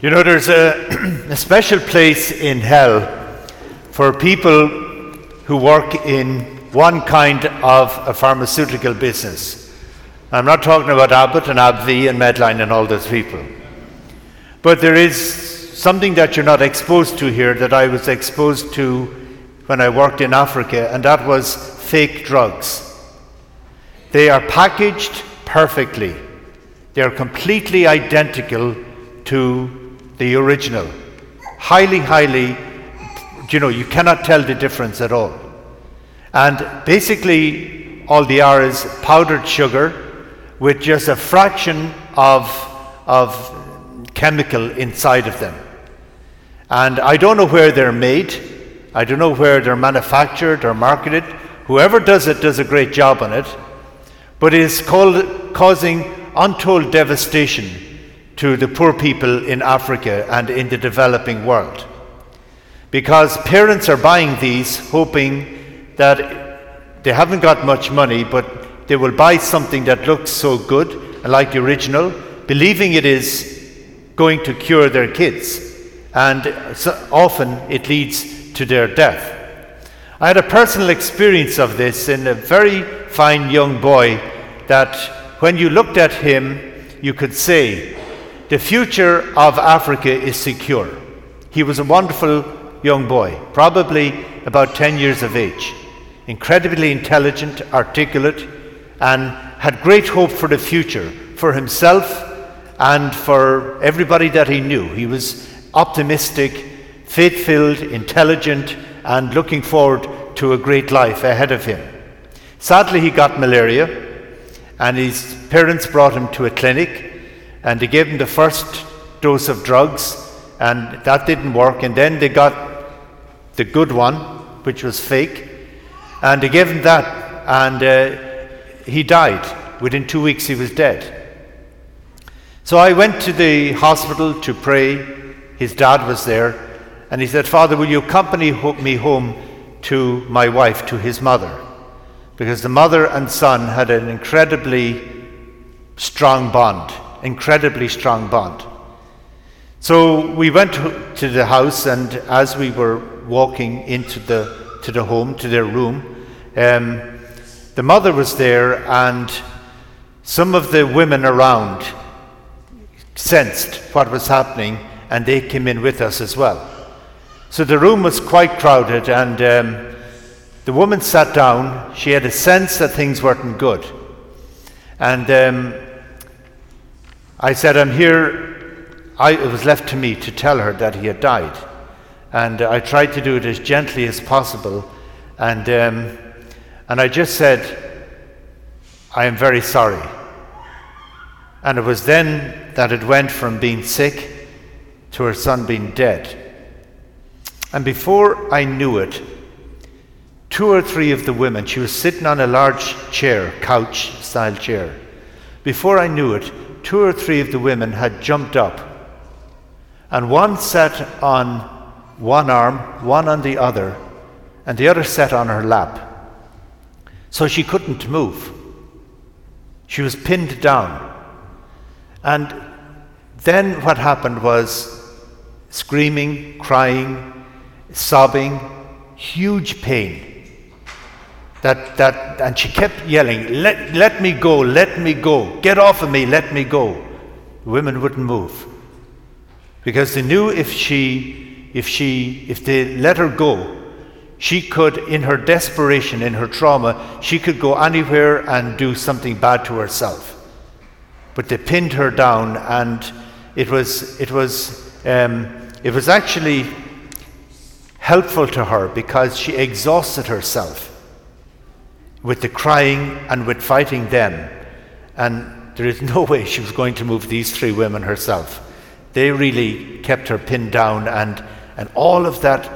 You know, there's a, a special place in hell for people who work in one kind of a pharmaceutical business. I'm not talking about Abbott and AbbVie and Medline and all those people. But there is something that you're not exposed to here that I was exposed to when I worked in Africa, and that was fake drugs. They are packaged perfectly, they are completely identical to the original. Highly, highly, you know, you cannot tell the difference at all. And basically, all they are is powdered sugar with just a fraction of, of chemical inside of them. And I don't know where they're made, I don't know where they're manufactured or marketed. Whoever does it does a great job on it, but it is called, causing untold devastation to the poor people in Africa and in the developing world. Because parents are buying these hoping that they haven't got much money, but they will buy something that looks so good and like the original, believing it is going to cure their kids. And so often it leads to their death. I had a personal experience of this in a very fine young boy that when you looked at him, you could say, the future of Africa is secure. He was a wonderful young boy, probably about 10 years of age, incredibly intelligent, articulate, and had great hope for the future for himself and for everybody that he knew. He was optimistic, faith filled, intelligent, and looking forward to a great life ahead of him. Sadly, he got malaria, and his parents brought him to a clinic and they gave him the first dose of drugs, and that didn't work. And then they got the good one, which was fake, and they gave him that, and uh, he died. Within two weeks, he was dead. So I went to the hospital to pray. His dad was there, and he said, Father, will you accompany me home to my wife, to his mother? Because the mother and son had an incredibly strong bond incredibly strong bond. So we went to the house, and as we were walking into the, to the home, to their room, um, the mother was there, and some of the women around sensed what was happening, and they came in with us as well. So the room was quite crowded, and um, the woman sat down. She had a sense that things weren't good. And um, I said, I'm here. I, it was left to me to tell her that he had died. And I tried to do it as gently as possible. And, um, and I just said, I am very sorry. And it was then that it went from being sick to her son being dead. And before I knew it, two or three of the women, she was sitting on a large chair, couch style chair. Before I knew it, two or three of the women had jumped up, and one sat on one arm, one on the other, and the other sat on her lap. So she couldn't move. She was pinned down. And then what happened was screaming, crying, sobbing, huge pain. That, that, and she kept yelling, let, let me go, let me go, get off of me, let me go. The women wouldn't move. Because they knew if she, if she, if they let her go, she could, in her desperation, in her trauma, she could go anywhere and do something bad to herself. But they pinned her down, and it was, it was, um, it was actually helpful to her because she exhausted herself with the crying and with fighting them. And there is no way she was going to move these three women herself. They really kept her pinned down, and, and all of that,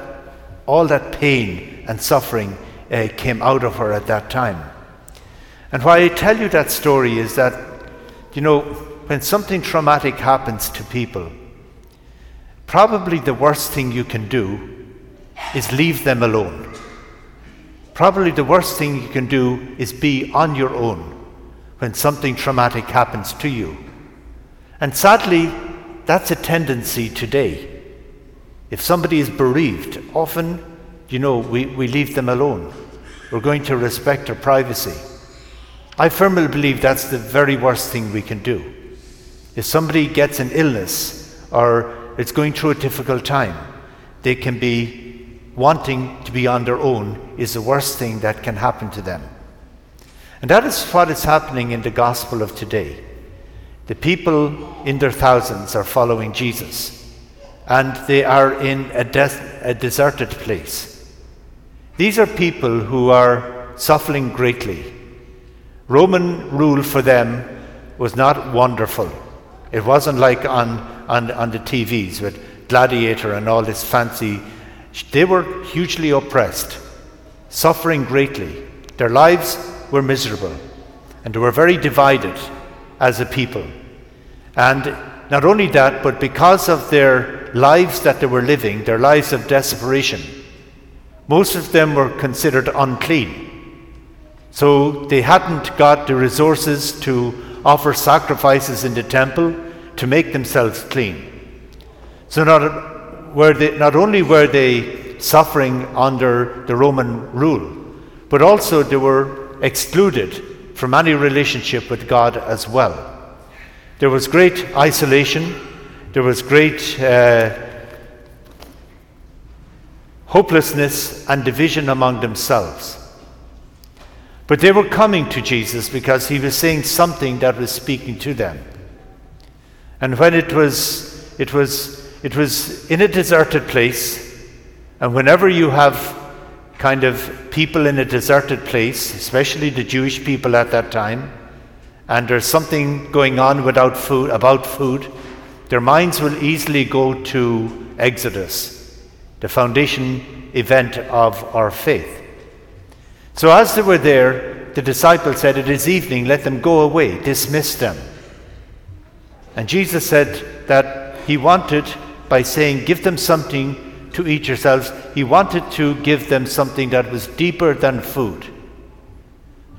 all that pain and suffering uh, came out of her at that time. And why I tell you that story is that, you know, when something traumatic happens to people, probably the worst thing you can do is leave them alone. Probably the worst thing you can do is be on your own when something traumatic happens to you. And sadly, that's a tendency today. If somebody is bereaved, often, you know, we, we leave them alone. We're going to respect their privacy. I firmly believe that's the very worst thing we can do. If somebody gets an illness or it's going through a difficult time, they can be wanting to be on their own, is the worst thing that can happen to them. And that is what is happening in the gospel of today. The people in their thousands are following Jesus, and they are in a, des- a deserted place. These are people who are suffering greatly. Roman rule for them was not wonderful. It wasn't like on, on, on the TVs with Gladiator and all this fancy. They were hugely oppressed, suffering greatly. Their lives were miserable, and they were very divided as a people. And not only that, but because of their lives that they were living, their lives of desperation, most of them were considered unclean. So they hadn't got the resources to offer sacrifices in the temple to make themselves clean. So not, were they, not only were they suffering under the Roman rule, but also they were excluded from any relationship with God as well. There was great isolation, there was great uh, hopelessness and division among themselves. But they were coming to Jesus because he was saying something that was speaking to them. And when it was, it was, it was in a deserted place, and whenever you have kind of people in a deserted place, especially the Jewish people at that time, and there's something going on without food, about food, their minds will easily go to Exodus, the foundation event of our faith. So as they were there, the disciples said, It is evening, let them go away, dismiss them. And Jesus said that he wanted, by saying, Give them something to eat yourselves, he wanted to give them something that was deeper than food,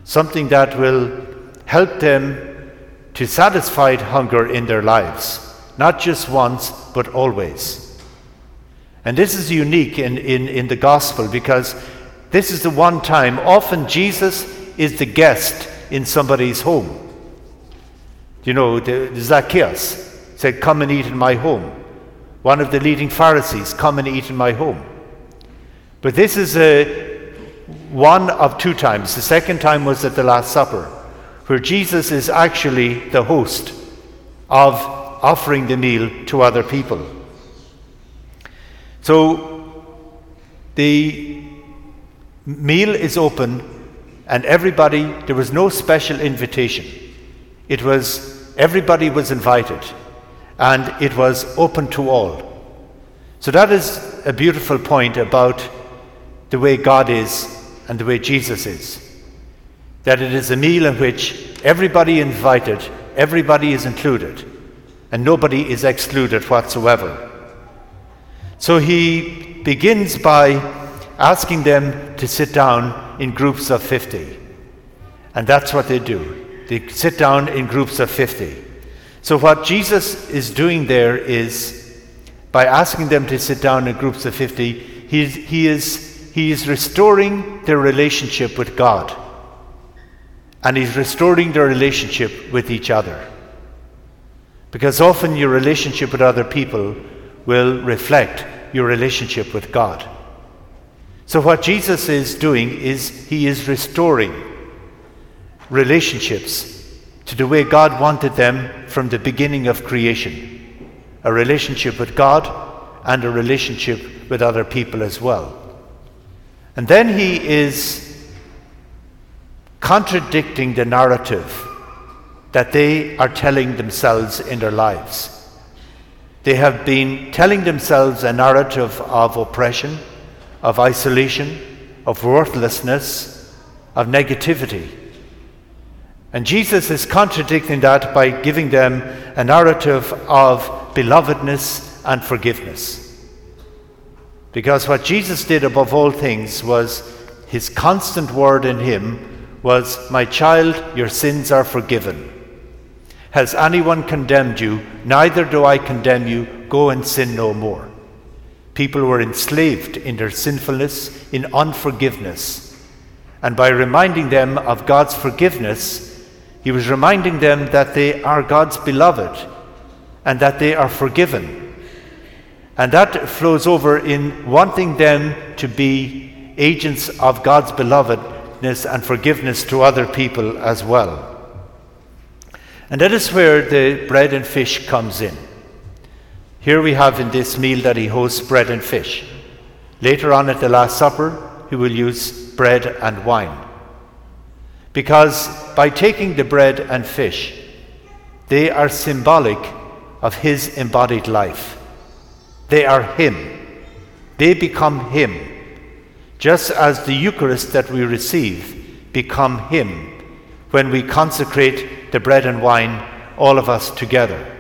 something that will help them to satisfy hunger in their lives, not just once, but always. And this is unique in, in, in the gospel because this is the one time, often Jesus is the guest in somebody's home. You know, the, the Zacchaeus said, Come and eat in my home. One of the leading Pharisees, Come and eat in my home. But this is a, one of two times. The second time was at the Last Supper, where Jesus is actually the host of offering the meal to other people. So the meal is open, and everybody, there was no special invitation. It was Everybody was invited, and it was open to all. So, that is a beautiful point about the way God is and the way Jesus is. That it is a meal in which everybody invited, everybody is included, and nobody is excluded whatsoever. So he begins by asking them to sit down in groups of 50. And that's what they do. They sit down in groups of 50. So, what Jesus is doing there is, by asking them to sit down in groups of 50, he, he, is, he is restoring their relationship with God. And he's restoring their relationship with each other. Because often your relationship with other people will reflect your relationship with God. So, what Jesus is doing is he is restoring relationships to the way God wanted them from the beginning of creation a relationship with God and a relationship with other people as well. And then he is contradicting the narrative that they are telling themselves in their lives. They have been telling themselves a narrative of oppression, of isolation, of worthlessness, of negativity. And Jesus is contradicting that by giving them a narrative of belovedness and forgiveness. Because what Jesus did above all things was his constant word in him was, My child, your sins are forgiven. Has anyone condemned you? Neither do I condemn you. Go and sin no more. People were enslaved in their sinfulness, in unforgiveness. And by reminding them of God's forgiveness, he was reminding them that they are God's beloved and that they are forgiven. And that flows over in wanting them to be agents of God's belovedness and forgiveness to other people as well. And that is where the bread and fish comes in. Here we have in this meal that he hosts bread and fish. Later on at the Last Supper, he will use bread and wine. Because by taking the bread and fish, they are symbolic of his embodied life. They are him. They become him. Just as the Eucharist that we receive become him when we consecrate the bread and wine, all of us together.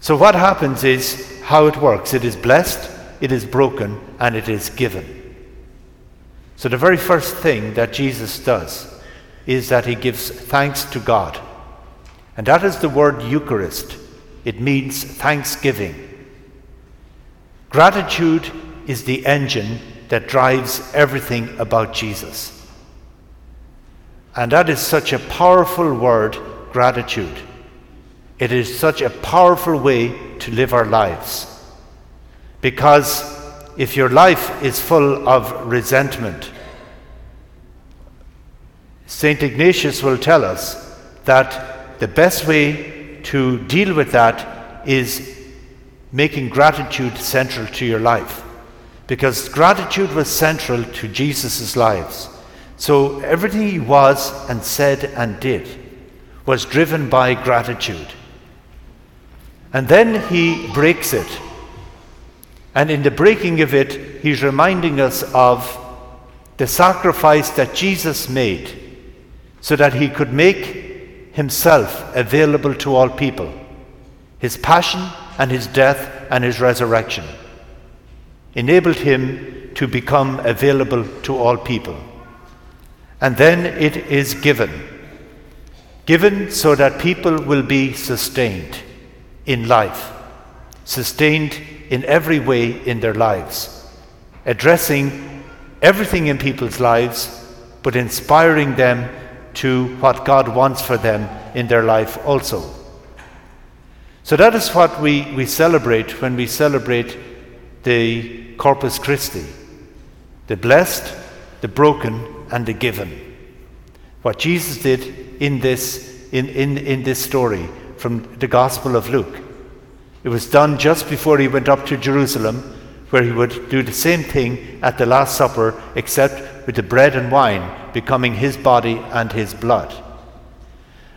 So, what happens is how it works it is blessed, it is broken, and it is given. So, the very first thing that Jesus does is that he gives thanks to God. And that is the word Eucharist. It means thanksgiving. Gratitude is the engine that drives everything about Jesus. And that is such a powerful word, gratitude. It is such a powerful way to live our lives. Because if your life is full of resentment, St. Ignatius will tell us that the best way to deal with that is making gratitude central to your life. Because gratitude was central to Jesus' lives. So everything he was and said and did was driven by gratitude. And then he breaks it. And in the breaking of it, he's reminding us of the sacrifice that Jesus made so that he could make himself available to all people his passion and his death and his resurrection enabled him to become available to all people. And then it is given. Given so that people will be sustained in life, sustained in every way in their lives, addressing everything in people's lives, but inspiring them to what God wants for them in their life also. So that is what we, we celebrate when we celebrate the Corpus Christi the blessed, the broken, and the given. What Jesus did in this, in, in, in this story from the Gospel of Luke. It was done just before he went up to Jerusalem, where he would do the same thing at the Last Supper, except with the bread and wine becoming his body and his blood.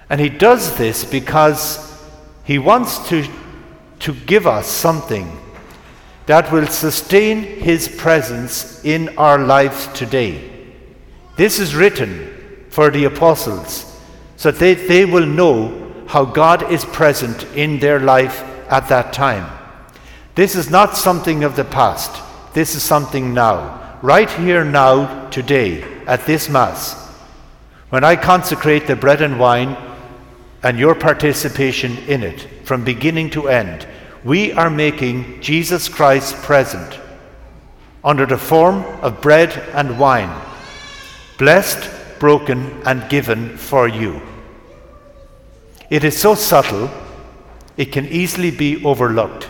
And he does this because he wants to, to give us something that will sustain his presence in our lives today. This is written for the apostles so that they, they will know how God is present in their life at that time. This is not something of the past, this is something now, right here, now, today, at this Mass. When I consecrate the bread and wine and your participation in it from beginning to end, we are making Jesus Christ present under the form of bread and wine, blessed, broken, and given for you. It is so subtle, it can easily be overlooked.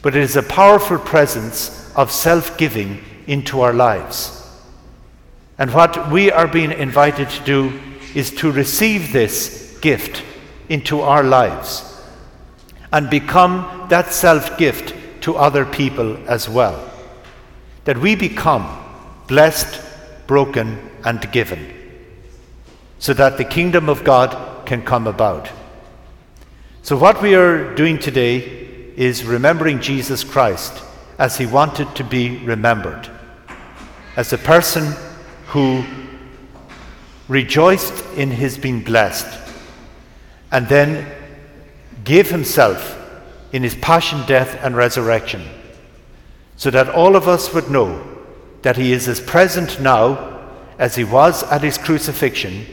But it is a powerful presence of self giving into our lives. And what we are being invited to do is to receive this gift into our lives and become that self gift to other people as well. That we become blessed, broken, and given, so that the kingdom of God can come about. So, what we are doing today is remembering Jesus Christ as he wanted to be remembered, as a person who rejoiced in his being blessed and then gave himself in his passion, death, and resurrection, so that all of us would know that he is as present now as he was at his crucifixion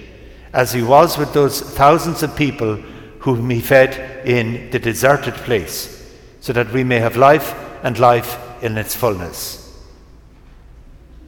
as he was with those thousands of people whom he fed in the deserted place, so that we may have life and life in its fullness.